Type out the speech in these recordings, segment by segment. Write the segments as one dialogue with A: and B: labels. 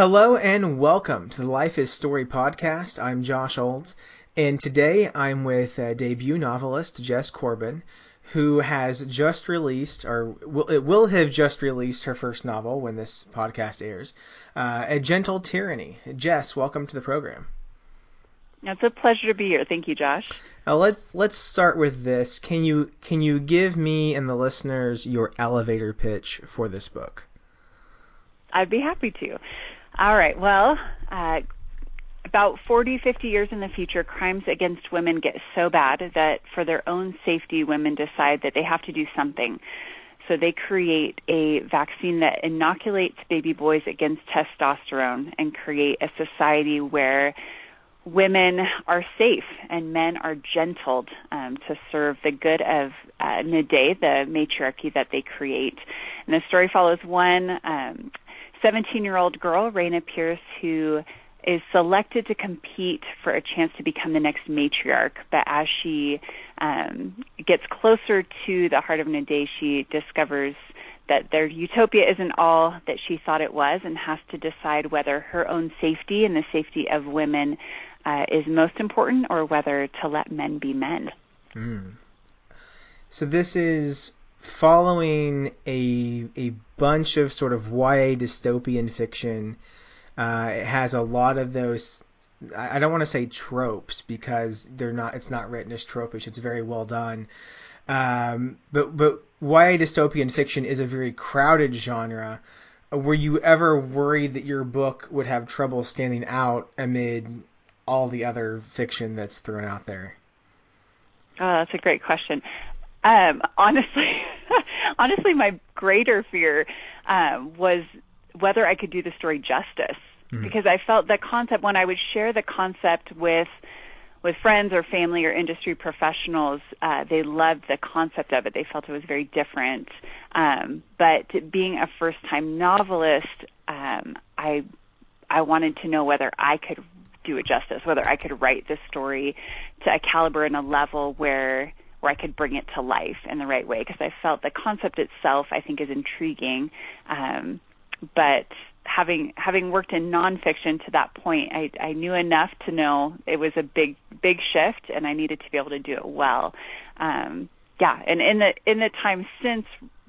A: Hello and welcome to the Life is Story podcast. I'm Josh Olds, and today I'm with uh, debut novelist Jess Corbin, who has just released, or will, it will have just released her first novel when this podcast airs, uh, A Gentle Tyranny. Jess, welcome to the program.
B: It's a pleasure to be here. Thank you, Josh.
A: Now let's let's start with this. Can you can you give me and the listeners your elevator pitch for this book?
B: I'd be happy to. All right. Well, uh, about 40, 50 years in the future, crimes against women get so bad that for their own safety, women decide that they have to do something. So they create a vaccine that inoculates baby boys against testosterone and create a society where women are safe and men are gentled um, to serve the good of uh, Nade, the matriarchy that they create. And the story follows one um, 17 year old girl, Raina Pierce, who is selected to compete for a chance to become the next matriarch. But as she um, gets closer to the heart of Nade, she discovers that their utopia isn't all that she thought it was and has to decide whether her own safety and the safety of women uh, is most important or whether to let men be men.
A: Mm. So this is following a a bunch of sort of YA dystopian fiction. Uh, it has a lot of those. I don't want to say tropes because they're not. It's not written as tropish. It's very well done. Um, but but YA dystopian fiction is a very crowded genre. Were you ever worried that your book would have trouble standing out amid all the other fiction that's thrown out there?
B: Oh, that's a great question. Um, honestly, honestly, my greater fear um, was whether I could do the story justice mm-hmm. because I felt the concept when I would share the concept with with friends or family or industry professionals, uh, they loved the concept of it. They felt it was very different. Um, but being a first time novelist, um, I I wanted to know whether I could do it justice, whether I could write this story to a caliber and a level where where I could bring it to life in the right way because I felt the concept itself I think is intriguing. Um, but having having worked in nonfiction to that point, I, I knew enough to know it was a big big shift, and I needed to be able to do it well. Um, yeah, and in the in the time since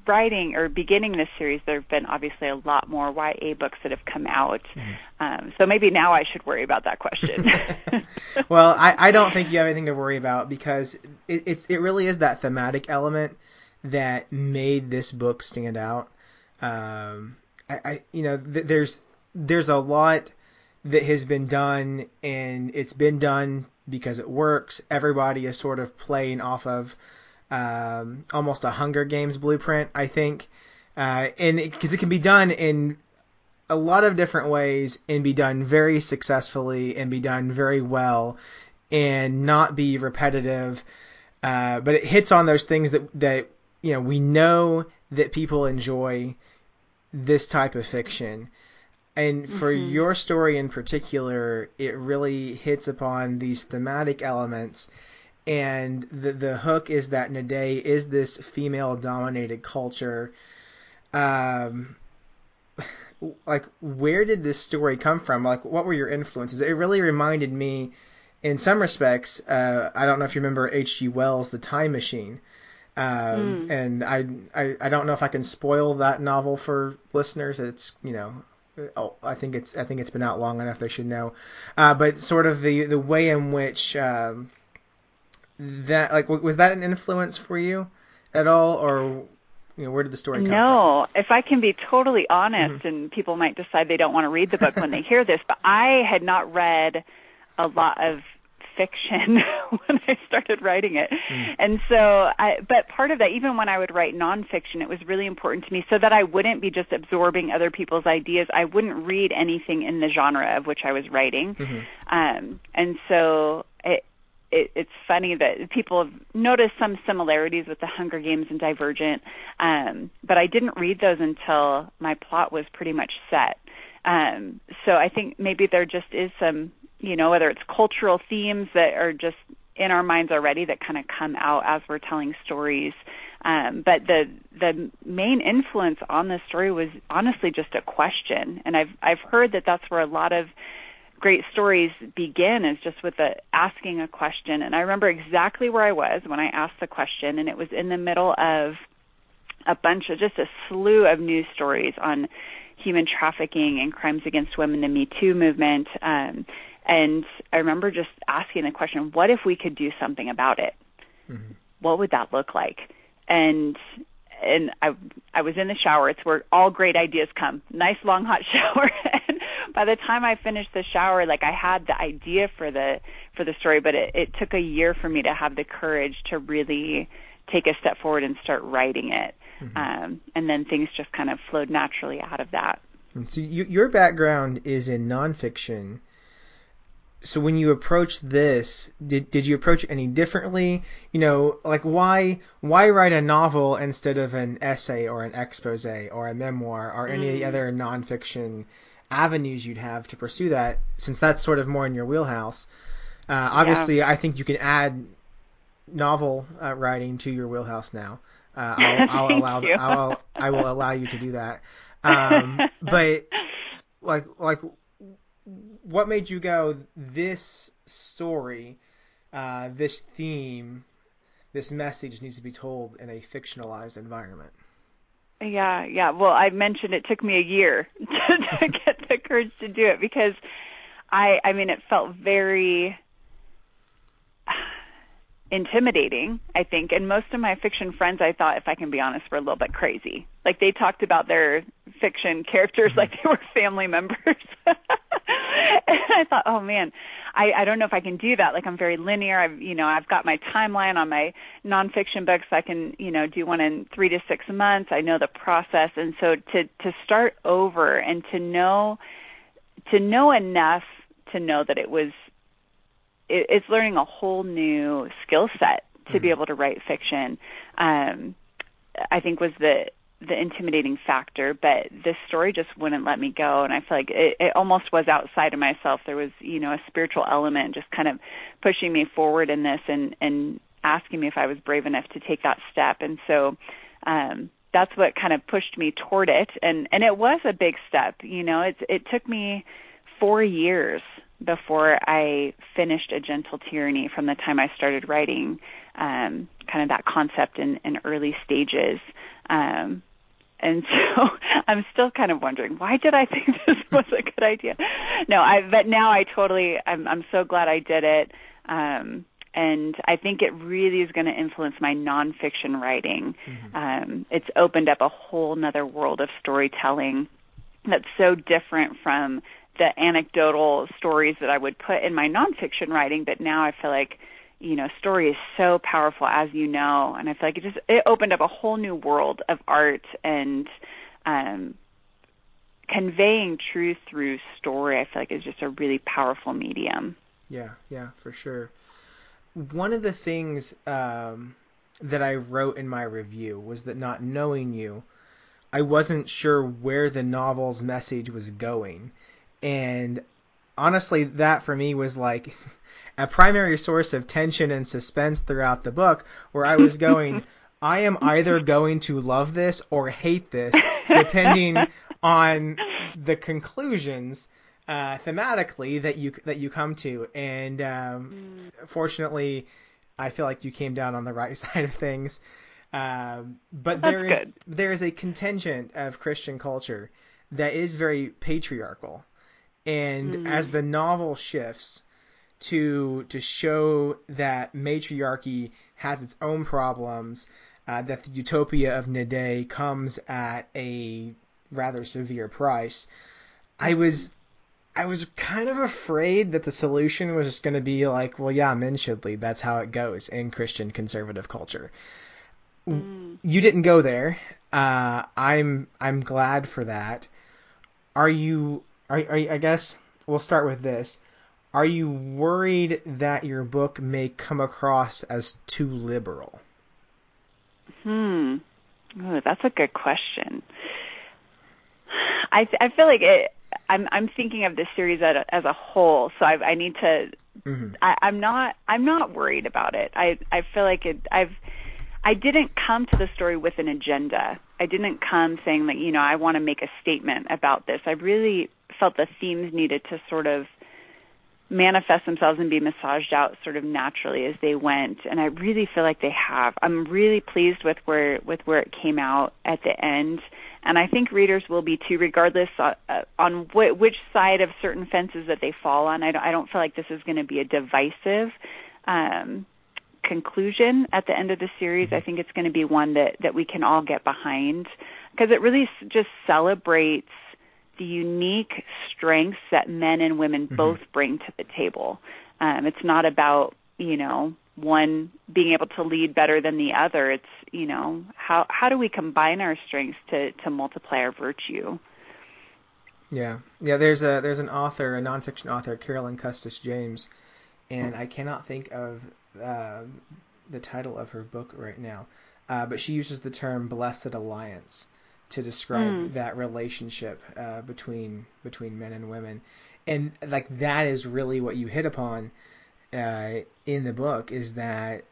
B: writing or beginning this series, there have been obviously a lot more YA books that have come out. Mm-hmm. Um, so maybe now I should worry about that question.
A: well, I, I don't think you have anything to worry about because it, it's it really is that thematic element that made this book stand out. Um, I, I you know th- there's there's a lot that has been done and it's been done because it works. Everybody is sort of playing off of um, almost a Hunger Games blueprint, I think, uh, and because it, it can be done in a lot of different ways and be done very successfully and be done very well and not be repetitive. Uh, but it hits on those things that that you know we know that people enjoy this type of fiction. And for mm-hmm. your story in particular, it really hits upon these thematic elements and the the hook is that Nade is this female dominated culture. Um, like where did this story come from? Like what were your influences? It really reminded me, in some respects. Uh, I don't know if you remember H.G. Wells' The Time Machine. Um, mm. And I, I I don't know if I can spoil that novel for listeners. It's you know Oh, I think it's I think it's been out long enough they should know. Uh, but sort of the the way in which um, that like was that an influence for you at all, or you know, where did the story come
B: no,
A: from?
B: No, if I can be totally honest, mm-hmm. and people might decide they don't want to read the book when they hear this, but I had not read a lot of fiction when I started writing it. Mm. And so, I, but part of that, even when I would write nonfiction, it was really important to me so that I wouldn't be just absorbing other people's ideas. I wouldn't read anything in the genre of which I was writing. Mm-hmm. Um, and so it, it, it's funny that people have noticed some similarities with the Hunger Games and Divergent, um, but I didn't read those until my plot was pretty much set. Um, so I think maybe there just is some, you know, whether it's cultural themes that are just in our minds already that kind of come out as we're telling stories. Um, but the the main influence on this story was honestly just a question, and I've I've heard that that's where a lot of great stories begin is just with the asking a question. And I remember exactly where I was when I asked the question, and it was in the middle of a bunch of just a slew of news stories on human trafficking and crimes against women, the Me Too movement. Um, and I remember just asking the question, what if we could do something about it? Mm-hmm. What would that look like? And and I I was in the shower. It's where all great ideas come. Nice long hot shower. and by the time I finished the shower, like I had the idea for the for the story, but it, it took a year for me to have the courage to really take a step forward and start writing it. Mm-hmm. Um, and then things just kind of flowed naturally out of that.
A: And so you, your background is in nonfiction. So when you approach this, did did you approach it any differently? You know, like why why write a novel instead of an essay or an expose or a memoir or any mm. other nonfiction avenues you'd have to pursue that? Since that's sort of more in your wheelhouse. Uh, obviously, yeah. I think you can add novel uh, writing to your wheelhouse now. Uh, I'll, I'll allow you. I'll, I will allow you to do that. Um, but like like what made you go this story, uh, this theme, this message needs to be told in a fictionalized environment?
B: Yeah, yeah. Well, I mentioned it took me a year to, to get the courage to do it because I I mean it felt very intimidating, I think. And most of my fiction friends, I thought, if I can be honest, were a little bit crazy. Like they talked about their fiction characters like they were family members. and I thought, oh man, I, I don't know if I can do that. Like I'm very linear. I've, you know, I've got my timeline on my nonfiction books. I can, you know, do one in three to six months. I know the process. And so to, to start over and to know, to know enough to know that it was it, it's learning a whole new skill set to mm-hmm. be able to write fiction. Um, I think was the the intimidating factor, but this story just wouldn't let me go, and I feel like it, it almost was outside of myself. There was, you know, a spiritual element just kind of pushing me forward in this, and and asking me if I was brave enough to take that step, and so. Um, that's what kind of pushed me toward it and and it was a big step you know it's it took me 4 years before I finished A Gentle Tyranny from the time I started writing um, kind of that concept in, in early stages. Um, and so I'm still kind of wondering why did I think this was a good idea? No, I but now I totally I'm I'm so glad I did it. Um, and I think it really is going to influence my nonfiction writing. Mm-hmm. Um, it's opened up a whole nother world of storytelling that's so different from the anecdotal stories that I would put in my nonfiction writing, but now I feel like, you know, story is so powerful, as you know, and I feel like it just it opened up a whole new world of art and um, conveying truth through story. I feel like is just a really powerful medium.
A: Yeah, yeah, for sure. One of the things um, that I wrote in my review was that not knowing you, I wasn't sure where the novel's message was going and honestly, that for me was like a primary source of tension and suspense throughout the book, where I was going, I am either going to love this or hate this, depending on the conclusions uh, thematically that you that you come to. And um, mm. fortunately, I feel like you came down on the right side of things. Um, but That's there is good. there is a contingent of Christian culture that is very patriarchal and mm. as the novel shifts to to show that matriarchy has its own problems, uh, that the utopia of Nade comes at a rather severe price, I was I was kind of afraid that the solution was just going to be like, well, yeah, men should lead. That's how it goes in Christian conservative culture. Mm. You didn't go there. Uh, I'm I'm glad for that. Are you are, are I guess we'll start with this. Are you worried that your book may come across as too liberal?
B: Hmm. Oh, that's a good question. I I feel like it. I'm I'm thinking of this series as a, as a whole, so I, I need to. Mm-hmm. I, I'm not I'm not worried about it. I I feel like it. I've I didn't come to the story with an agenda. I didn't come saying that, you know, I want to make a statement about this. I really felt the themes needed to sort of manifest themselves and be massaged out sort of naturally as they went and I really feel like they have. I'm really pleased with where with where it came out at the end and I think readers will be too regardless uh, uh, on wh- which side of certain fences that they fall on. I don't, I don't feel like this is going to be a divisive um conclusion at the end of the series. I think it's going to be one that that we can all get behind because it really just celebrates the unique strengths that men and women mm-hmm. both bring to the table. Um, it's not about you know one being able to lead better than the other. It's you know how how do we combine our strengths to to multiply our virtue.
A: Yeah, yeah. There's a there's an author, a nonfiction author, Carolyn Custis James, and I cannot think of uh, the title of her book right now, uh, but she uses the term "blessed alliance" to describe mm. that relationship uh, between between men and women, and like that is really what you hit upon uh, in the book is that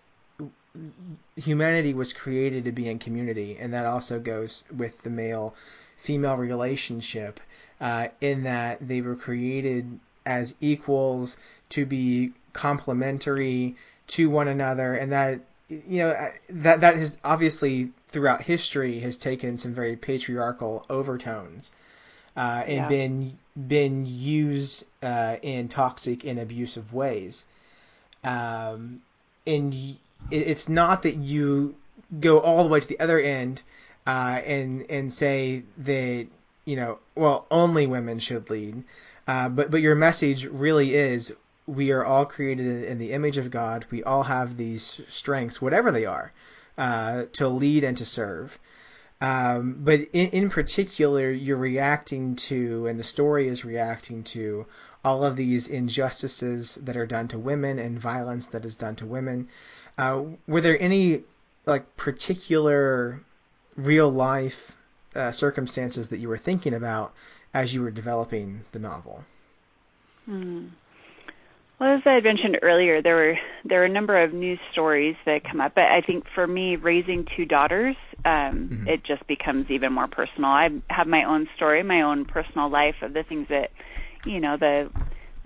A: humanity was created to be in community, and that also goes with the male female relationship, uh, in that they were created as equals to be complementary to one another, and that you know that that has obviously throughout history has taken some very patriarchal overtones uh, and yeah. been been used uh, in toxic and abusive ways. Um, and it's not that you go all the way to the other end uh, and and say that you know well only women should lead, uh, but but your message really is we are all created in the image of God. We all have these strengths, whatever they are, uh, to lead and to serve. Um, but in, in, particular, you're reacting to, and the story is reacting to, all of these injustices that are done to women and violence that is done to women. Uh, were there any like particular real life uh, circumstances that you were thinking about as you were developing the novel?
B: Hmm. Well, as I had mentioned earlier, there were there were a number of news stories that come up, but I think for me, raising two daughters, um, mm-hmm. it just becomes even more personal. I have my own story, my own personal life of the things that, you know, the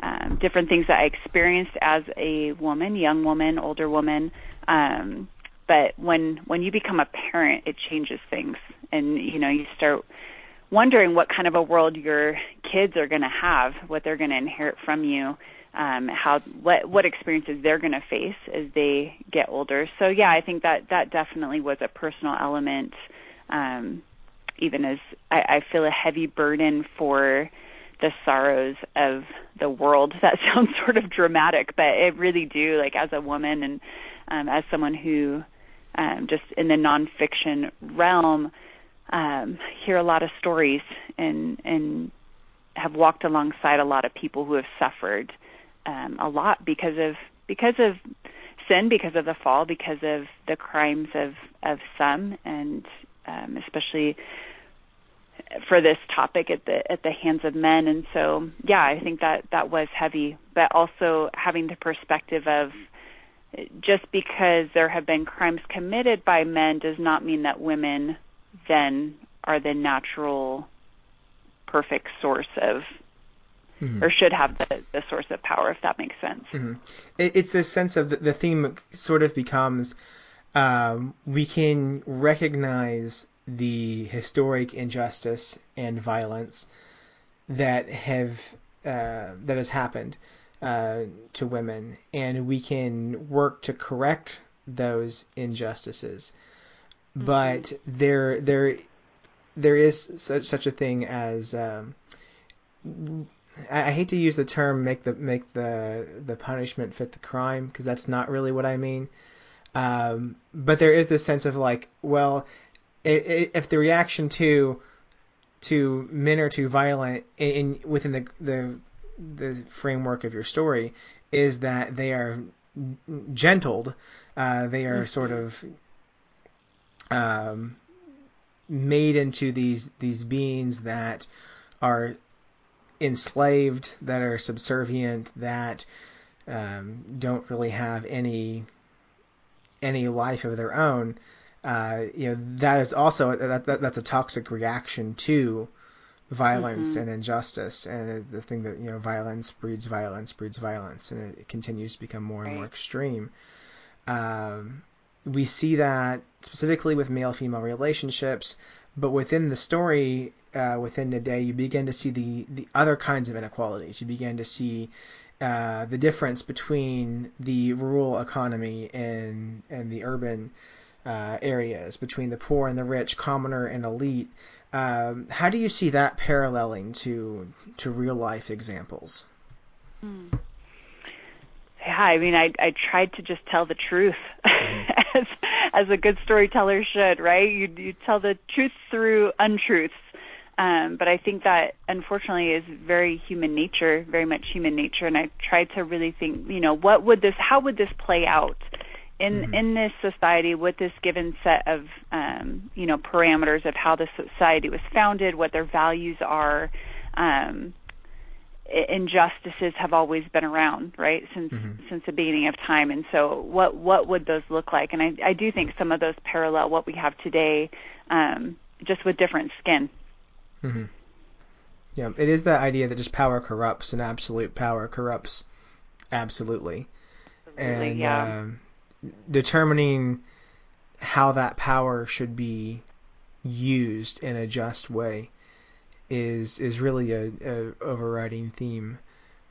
B: um, different things that I experienced as a woman, young woman, older woman. Um, but when when you become a parent, it changes things, and you know, you start wondering what kind of a world your kids are going to have, what they're going to inherit from you um, how what what experiences they're going to face as they get older. So yeah, I think that that definitely was a personal element. Um, even as I, I feel a heavy burden for the sorrows of the world. That sounds sort of dramatic, but it really do. Like as a woman and um, as someone who um, just in the nonfiction realm um, hear a lot of stories and and have walked alongside a lot of people who have suffered um, a lot because of because of sin, because of the fall, because of the crimes of of some, and um, especially for this topic at the at the hands of men. And so, yeah, I think that that was heavy, but also having the perspective of just because there have been crimes committed by men does not mean that women then are the natural perfect source of mm-hmm. or should have the, the source of power, if that makes sense.
A: Mm-hmm. It, it's this sense of the, the theme sort of becomes um, we can recognize the historic injustice and violence that have uh, that has happened uh, to women, and we can work to correct those injustices. Mm-hmm. But there, there, there is such such a thing as um, I, I hate to use the term make the make the the punishment fit the crime because that's not really what I mean. Um, but there is this sense of like, well, if the reaction to to men are too violent in, in within the the the framework of your story is that they are gentled, uh, they are mm-hmm. sort of um, made into these these beings that are enslaved, that are subservient, that um, don't really have any any life of their own, uh, you know that is also that, that that's a toxic reaction to violence
B: Mm-hmm.
A: and injustice, and the thing that you know violence breeds violence breeds violence, and it continues to become more and more extreme. Um, we see that specifically with male-female relationships, but within the story, uh, within Nade, you begin to see the the other kinds of inequalities. You begin to see uh, the difference between the rural economy and and the urban uh, areas, between the poor and the rich, commoner and elite. Um, how do you see that paralleling to to real life examples?
B: Yeah, I mean, I I tried to just tell the truth, as as a good storyteller should, right? You you tell the truth through untruths. Um, but I think that unfortunately is very human nature, very much human nature. And I tried to really think, you know, what would this, how would this play out in in this society with this given set of, um, you know, parameters of how the society was founded, what their values are. Um, injustices have always been around, right, since since the beginning of time. And so, what what would those look like? And I I do think some of those parallel what we have today, um, just with different skin.
A: Hmm Yeah, it is that idea that just power corrupts, and absolute power corrupts absolutely.
B: Absolutely,
A: and
B: yeah.
A: um, determining how that power should be used in a just way is is really a, a overriding theme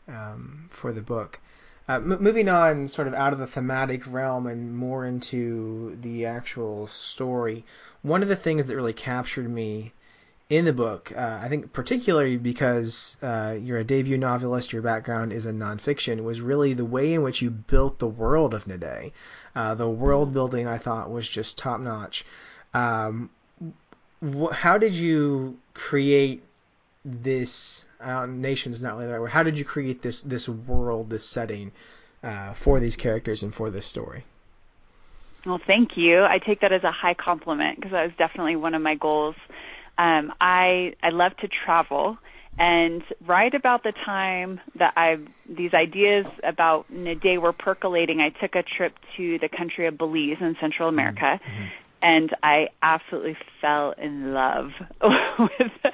A: um, for the book. Uh, m- moving on, sort of out of the thematic realm and more into the actual story. One of the things that really captured me in the book, uh, I think particularly because uh, you're a debut novelist, your background is in nonfiction, was really the way in which you built the world of Nade. Uh, the world building I thought was just top notch. Um, wh- how did you create this? Uh, nation's not really the right word. How did you create this this world, this setting uh, for these characters and for this story?
B: Well, thank you. I take that as a high compliment because that was definitely one of my goals. Um, I I love to travel, and right about the time that I these ideas about Nade were percolating, I took a trip to the country of Belize in Central America, and I absolutely fell in love with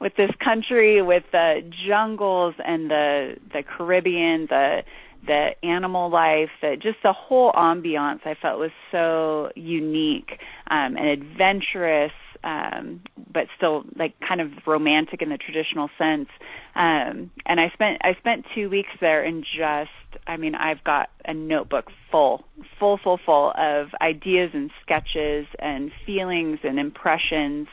B: with this country, with the jungles and the the Caribbean, the the animal life, the, just the whole ambiance I felt was so unique um, and adventurous, um, but still like kind of romantic in the traditional sense. Um, and I spent I spent two weeks there and just I mean I've got a notebook full, full, full, full of ideas and sketches and feelings and impressions.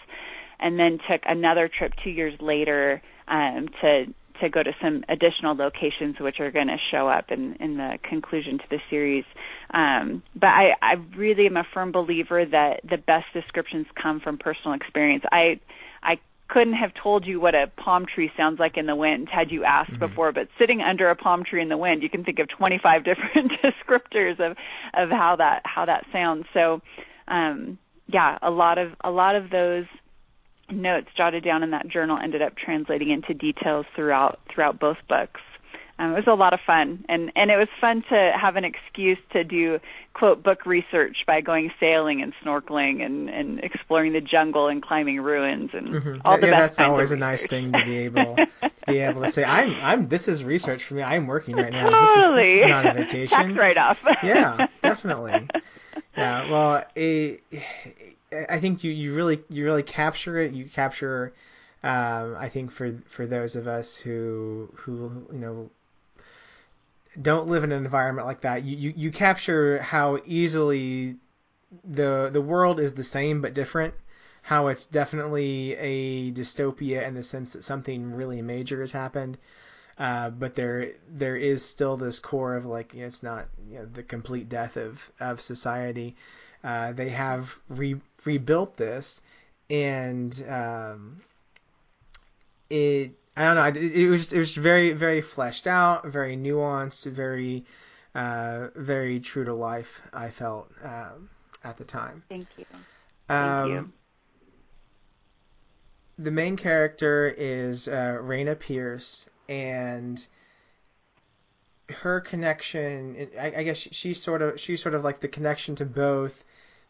B: And then took another trip two years later um, to to go to some additional locations which are going to show up in, in the conclusion to the series. Um, but I, I really am a firm believer that the best descriptions come from personal experience. I I couldn't have told you what a palm tree sounds like in the wind had you asked before, but sitting under a palm tree in the wind, you can think of 25 different descriptors of of how that how that sounds. So um, yeah, a lot of a lot of those notes jotted down in that journal ended up translating into details throughout throughout both books. Um, it was a lot of fun, and and it was fun to have an excuse to do quote book research by going sailing and snorkeling and and exploring the jungle and climbing ruins and all the
A: yeah,
B: best
A: that's always a nice thing to be able to be able to say. I'm I'm this is research for me. I'm working right now. This is, this
B: Totally.
A: is not a vacation.
B: Tax write-off.
A: yeah, definitely. Yeah, well, it, I think you, you really you really capture it. You capture, um, I think for for those of us who who you know don't live in an environment like that, you, you, you capture how easily the the world is the same but different. How it's definitely a dystopia in the sense that something really major has happened, uh, but there there is still this core of like you know, it's not you know, the complete death of of society. Uh, they have re- rebuilt this, and um, it I don't know. It, it was it was very very fleshed out, very nuanced, very uh, very true to life. I felt um, at the time.
B: Thank you.
A: Um,
B: you.
A: The main character is uh, Raina Pierce, and her connection, I, I guess she's sort of she's sort of like the connection to both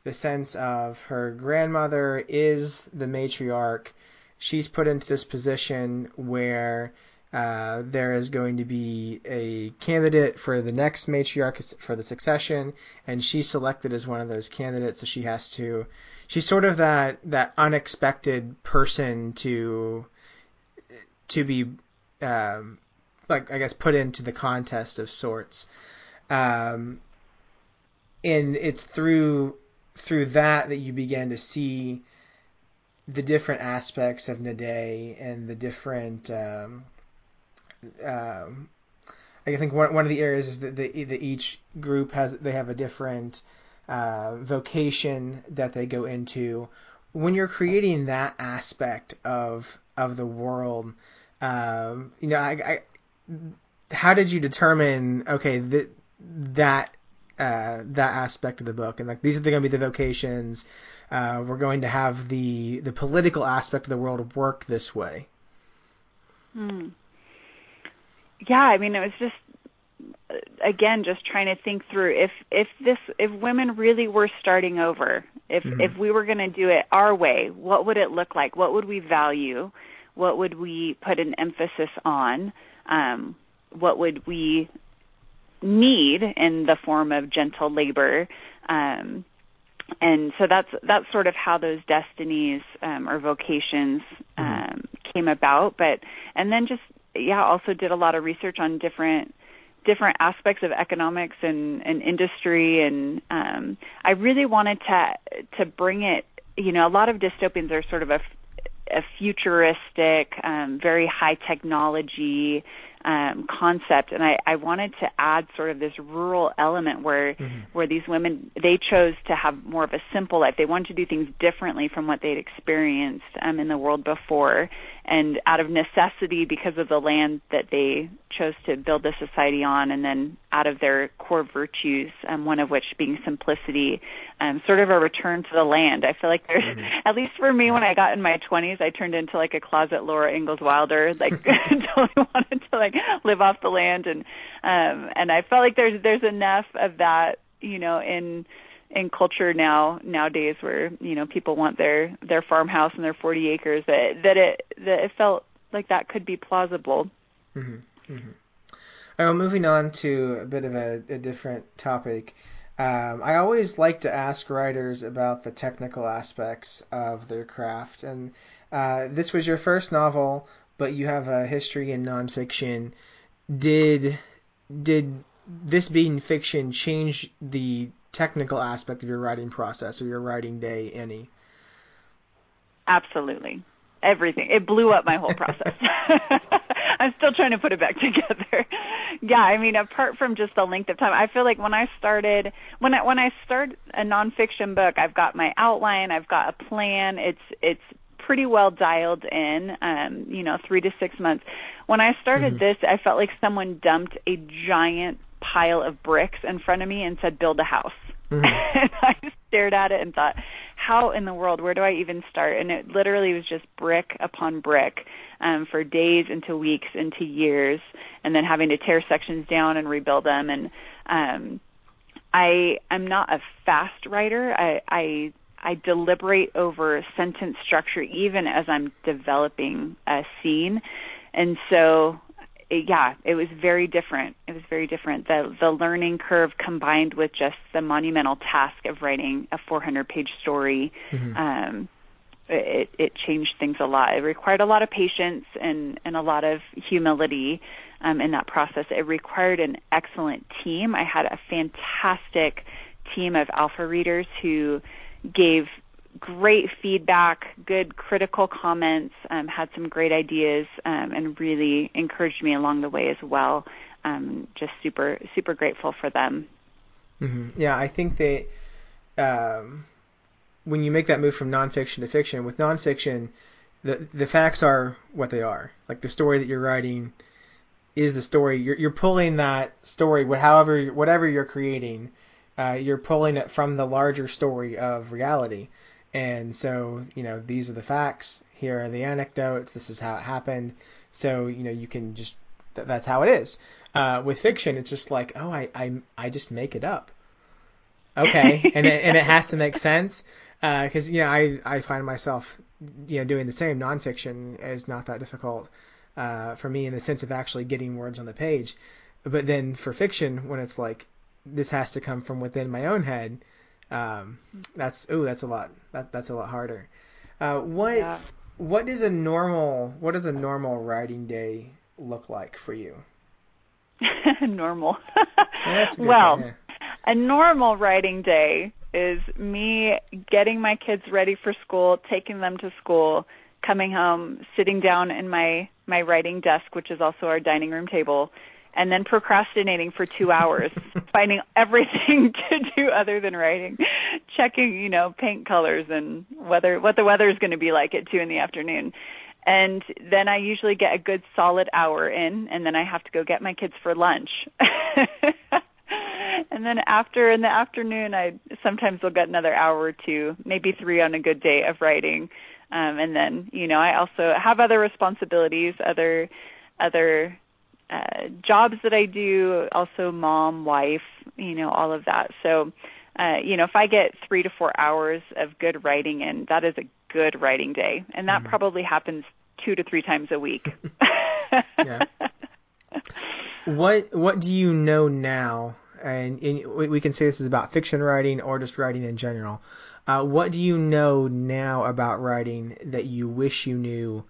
A: the sense of her grandmother is the matriarch. She's put into this position where uh, there is going to be a candidate for the next matriarch for the succession, and she's selected as one of those candidates. So she has to. She's sort of that that unexpected person to to be um, like I guess put into the contest of sorts. Um, and it's through through that that you begin to see the different aspects of Nade and the different. Um, um, I think one one of the areas is that, the, that each group has they have a different uh, vocation that they go into. When you're creating that aspect of of the world, um, you know, I, I, how did you determine okay that that uh, that aspect of the book. And like these are going to be the vocations. Uh, we're going to have the the political aspect of the world work this way.
B: Hmm. yeah i mean it was just again just trying to think through if if this if women really were starting over if mm-hmm. if we were going to do it our way what would it look like? What would we value? What would we put an emphasis on? Um, what would we need in the form of gentle labor. Um, and so that's that's sort of how those destinies um, or vocations mm-hmm. um, came about. But and then just yeah also did a lot of research on different different aspects of economics and, and industry. And um, I really wanted to to bring it you know a lot of dystopians are sort of a a futuristic, um, very high technology um, concept, and I, I wanted to add sort of this rural element where mm-hmm. where these women they chose to have more of a simple life. They wanted to do things differently from what they'd experienced um, in the world before, and out of necessity because of the land that they chose to build the society on, and then out of their core virtues, um, one of which being simplicity, um, sort of a return to the land. I feel like there's, mm-hmm. at least for me, when I got in my 20s, I turned into like a closet Laura Ingalls Wilder, like totally wanted to like live off the land, and um, and I felt like there's there's enough of that, you know, in in culture now nowadays where you know people want their their farmhouse and their 40 acres that that it that it felt like that could be plausible.
A: Mm-hmm. Mm-hmm. Well, moving on to a bit of a, a different topic. Um, I always like to ask writers about the technical aspects of their craft, and uh, this was your first novel, but you have a history in nonfiction. Did did this being fiction change the technical aspect of your writing process or your writing day any?
B: Absolutely. Everything. It blew up my whole process. I'm still trying to put it back together. yeah, I mean, apart from just the length of time, I feel like when I started, when I when I start a nonfiction book, I've got my outline, I've got a plan. It's it's pretty well dialed in. Um, you know, three to six months. When I started mm-hmm. this, I felt like someone dumped a giant pile of bricks in front of me and said, "Build a house." Mm-hmm. and I stared at it and thought, how in the world, where do I even start? And it literally was just brick upon brick um, for days into weeks into years, and then having to tear sections down and rebuild them. And um, I am not a fast writer. I, I I deliberate over sentence structure even as I'm developing a scene. And so yeah, it was very different. It was very different. The the learning curve combined with just the monumental task of writing a 400 page story, mm-hmm. um, it it changed things a lot. It required a lot of patience and and a lot of humility um, in that process. It required an excellent team. I had a fantastic team of alpha readers who gave great feedback, good critical comments, um, had some great ideas, um, and really encouraged me along the way as well. Um, just super, super grateful for them.
A: Mm-hmm. Yeah, I think that um, when you make that move from nonfiction to fiction, with nonfiction, the the facts are what they are. Like the story that you're writing is the story. You're you're pulling that story, however, whatever you're creating, uh, you're pulling it from the larger story of reality. And so, you know, these are the facts. Here are the anecdotes. This is how it happened. So, you know, you can just th- that's how it is. Uh, with fiction, it's just like, oh, I, I, I just make it up. Okay, and it, and it has to make sense because uh, you know I, I find myself you know doing the same. Nonfiction is not that difficult uh, for me in the sense of actually getting words on the page, but then for fiction, when it's like this has to come from within my own head, um, that's ooh, that's a lot. That that's a lot harder. Uh, what yeah. what is a normal what does a normal writing day look like for you?
B: normal. yeah, well, yeah. a normal writing day is me getting my kids ready for school, taking them to school, coming home, sitting down in my my writing desk, which is also our dining room table, and then procrastinating for two hours, finding everything to do other than writing, checking, you know, paint colors and whether what the weather is going to be like at two in the afternoon. And then I usually get a good solid hour in, and then I have to go get my kids for lunch. and then after in the afternoon, I sometimes will get another hour or two, maybe three on a good day of writing. Um, and then, you know, I also have other responsibilities, other other uh, jobs that I do, also mom, wife, you know, all of that. So, uh, you know, if I get three to four hours of good writing in, that is a good writing day, and that mm-hmm. probably happens two to three times a week.
A: yeah. What What do you know now? And, and, we can say this is about fiction writing or just writing in general. Uh, what do you know now about writing that you wish you knew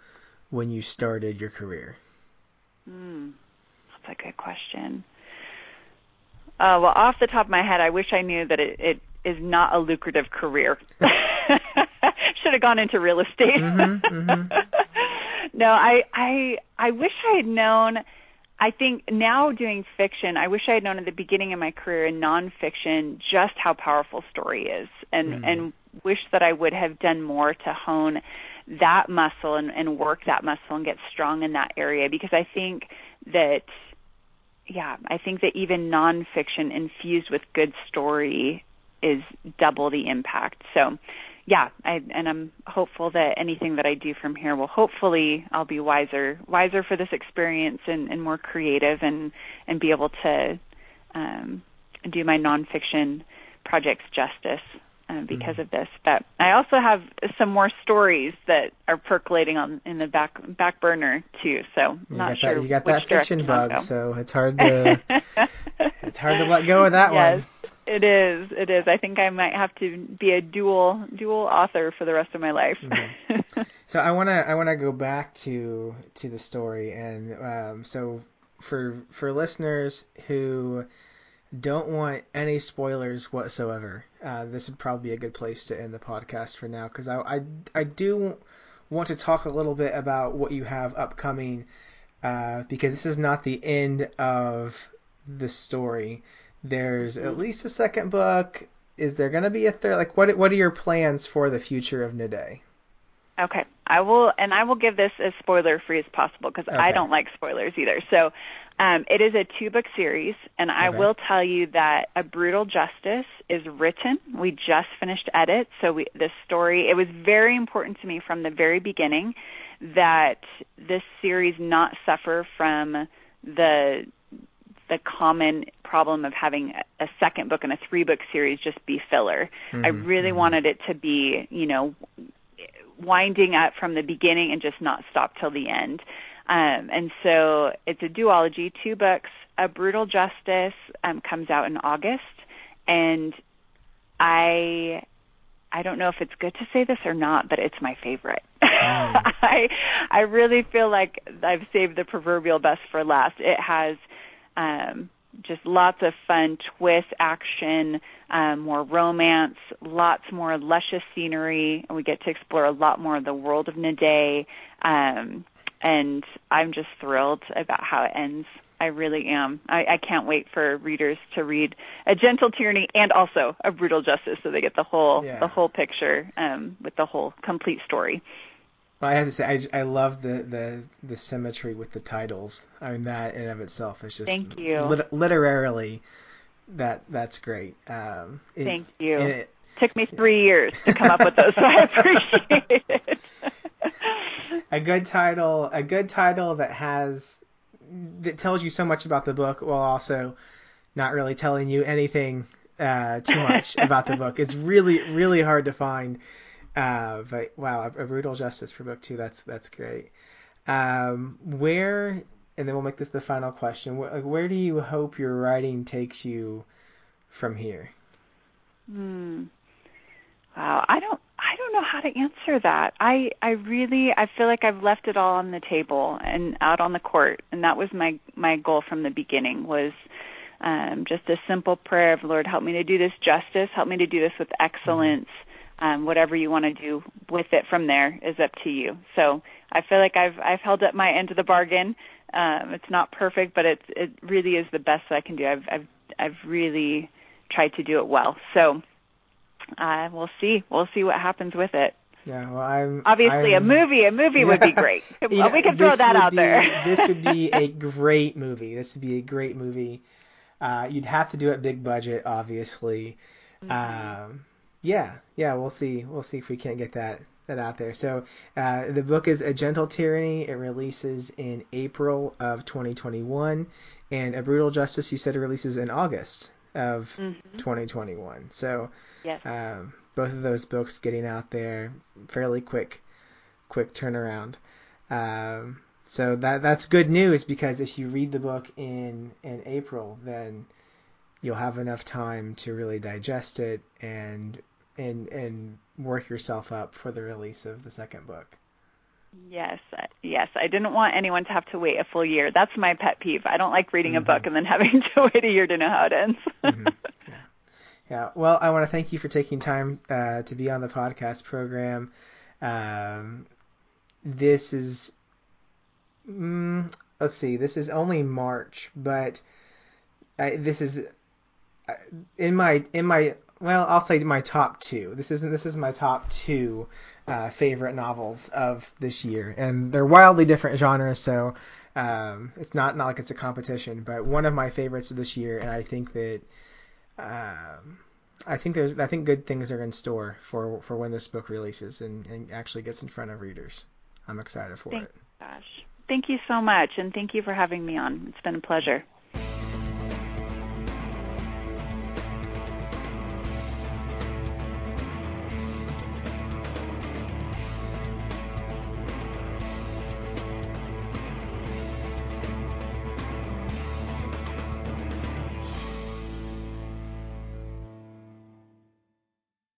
A: when you started your career?
B: Hmm. That's a good question. Uh, well, off the top of my head, I wish I knew that it, it is not a lucrative career. Should have gone into real estate. Mm-hmm, mm-hmm. no, I, I, I wish I had known. I think now doing fiction, I wish I had known at the beginning of my career in nonfiction just how powerful story is, and mm. and wish that I would have done more to hone that muscle and, and work that muscle and get strong in that area because I think that yeah, I think that even nonfiction infused with good story is double the impact. So, yeah, I, and I'm hopeful that anything that I do from here will hopefully I'll be wiser, wiser for this experience and, and more creative and and be able to um, do my nonfiction projects justice uh, because mm-hmm. of this. But I also have some more stories that are percolating on in the back back burner too. So
A: you
B: not
A: sure.
B: That,
A: you got that fiction bug, so it's hard to it's hard to let go of that
B: yes,
A: one.
B: It is. It is. I think I might have to be a dual dual author for the rest of my life.
A: Mm-hmm. so I wanna I wanna go back to to the story and um, so for for listeners who don't want any spoilers whatsoever. Uh, this would probably be a good place to end the podcast for now because I, I, I do want to talk a little bit about what you have upcoming uh, because this is not the end of the story. There's at least a second book. Is there going to be a third? Like, what what are your plans for the future of Nade?
B: Okay, I will, and I will give this as spoiler free as possible because okay. I don't like spoilers either. So, um, it is a two book series, and I okay. will tell you that A Brutal Justice is written. We just finished edit, so we, this story, it was very important to me from the very beginning that this series not suffer from the the common problem of having a second book and a three book series just be filler. Mm-hmm. I really mm-hmm. wanted it to be, you know, winding up from the beginning and just not stop till the end. Um, and so it's a duology, two books. A Brutal Justice um, comes out in August, and I I don't know if it's good to say this or not, but it's my favorite. Mm. I I really feel like I've saved the proverbial best for last. It has um, just lots of fun twist, action, um, more romance, lots more luscious scenery, and we get to explore a lot more of the world of Nade. Um, and I'm just thrilled about how it ends. I really am. I, I can't wait for readers to read a gentle tyranny and also a brutal justice, so they get the whole yeah. the whole picture um, with the whole complete story.
A: Well, I have to say, I, I love the, the the symmetry with the titles. I mean, that in of itself is just
B: thank you.
A: Lit- literarily, that that's great. Um,
B: it, thank you. It, Took me three years to come up with those, so I appreciate it
A: a good title, a good title that has that tells you so much about the book while also not really telling you anything uh, too much about the book. It's really really hard to find. Uh, but wow, a, a, brutal justice for book two. That's that's great. Um, where and then we'll make this the final question. Where, like, where do you hope your writing takes you from here?
B: Hmm. Wow, I don't don't know how to answer that. I I really I feel like I've left it all on the table and out on the court, and that was my my goal from the beginning was um, just a simple prayer of Lord, help me to do this justice, help me to do this with excellence. Um, whatever you want to do with it from there is up to you. So I feel like I've I've held up my end of the bargain. Um, it's not perfect, but it's it really is the best that I can do. I've I've I've really tried to do it well. So uh, we'll see. We'll see what happens with it.
A: Yeah, well, I'm
B: obviously
A: I'm,
B: a movie. A movie yeah, would be great. know, we can throw that out
A: be,
B: there.
A: this would be a great movie. This would be a great movie. Uh, you'd have to do it big budget, obviously. Mm-hmm. Um, yeah, yeah, we'll see. We'll see if we can't get that that out there. So uh, the book is A Gentle Tyranny. It releases in April of 2021, and A Brutal Justice. You said it releases in August of mm-hmm. 2021. So
B: yes.
A: um, both of those books getting out there fairly quick, quick turnaround. Um, so that that's good news because if you read the book in in April, then you'll have enough time to really digest it and and and work yourself up for the release of the second book.
B: Yes, yes. I didn't want anyone to have to wait a full year. That's my pet peeve. I don't like reading mm-hmm. a book and then having to wait a year to know how it ends.
A: mm-hmm. yeah. yeah. Well, I want to thank you for taking time uh, to be on the podcast program. Um, this is, mm, let's see, this is only March, but I, this is uh, in my in my well, I'll say my top two. This isn't. This is my top two uh, favorite novels of this year, and they're wildly different genres. So um, it's not not like it's a competition, but one of my favorites of this year, and I think that um, I think there's I think good things are in store for for when this book releases and, and actually gets in front of readers. I'm excited for
B: Thank,
A: it.
B: Gosh, thank you so much, and thank you for having me on. It's been a pleasure.